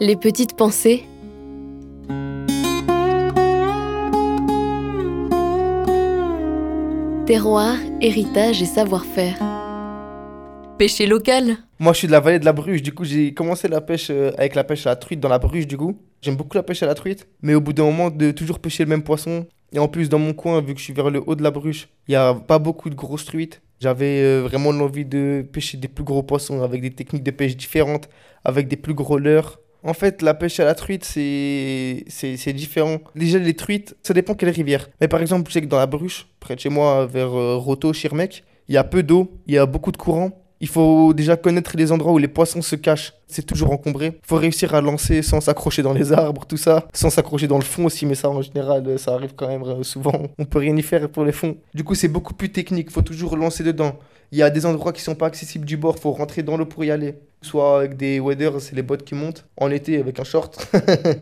Les petites pensées. Terroir, héritage et savoir-faire. Pêcher local. Moi, je suis de la vallée de la Bruche. Du coup, j'ai commencé la pêche euh, avec la pêche à la truite dans la Bruche, du coup. J'aime beaucoup la pêche à la truite. Mais au bout d'un moment, de toujours pêcher le même poisson. Et en plus, dans mon coin, vu que je suis vers le haut de la Bruche, il n'y a pas beaucoup de grosses truites. J'avais euh, vraiment l'envie de pêcher des plus gros poissons avec des techniques de pêche différentes, avec des plus gros leurres. En fait, la pêche à la truite, c'est c'est différent. Déjà, les truites, ça dépend quelle rivière. Mais par exemple, je sais que dans la Bruche, près de chez moi, vers euh, Roto, Schirmeck, il y a peu d'eau, il y a beaucoup de courant. Il faut déjà connaître les endroits où les poissons se cachent. C'est toujours encombré. Il faut réussir à lancer sans s'accrocher dans les arbres, tout ça. Sans s'accrocher dans le fond aussi, mais ça en général, ça arrive quand même euh, souvent. On peut rien y faire pour les fonds. Du coup, c'est beaucoup plus technique. Faut toujours lancer dedans. Il y a des endroits qui sont pas accessibles du bord. Faut rentrer dans l'eau pour y aller. Soit avec des waders, c'est les bottes qui montent. En été, avec un short.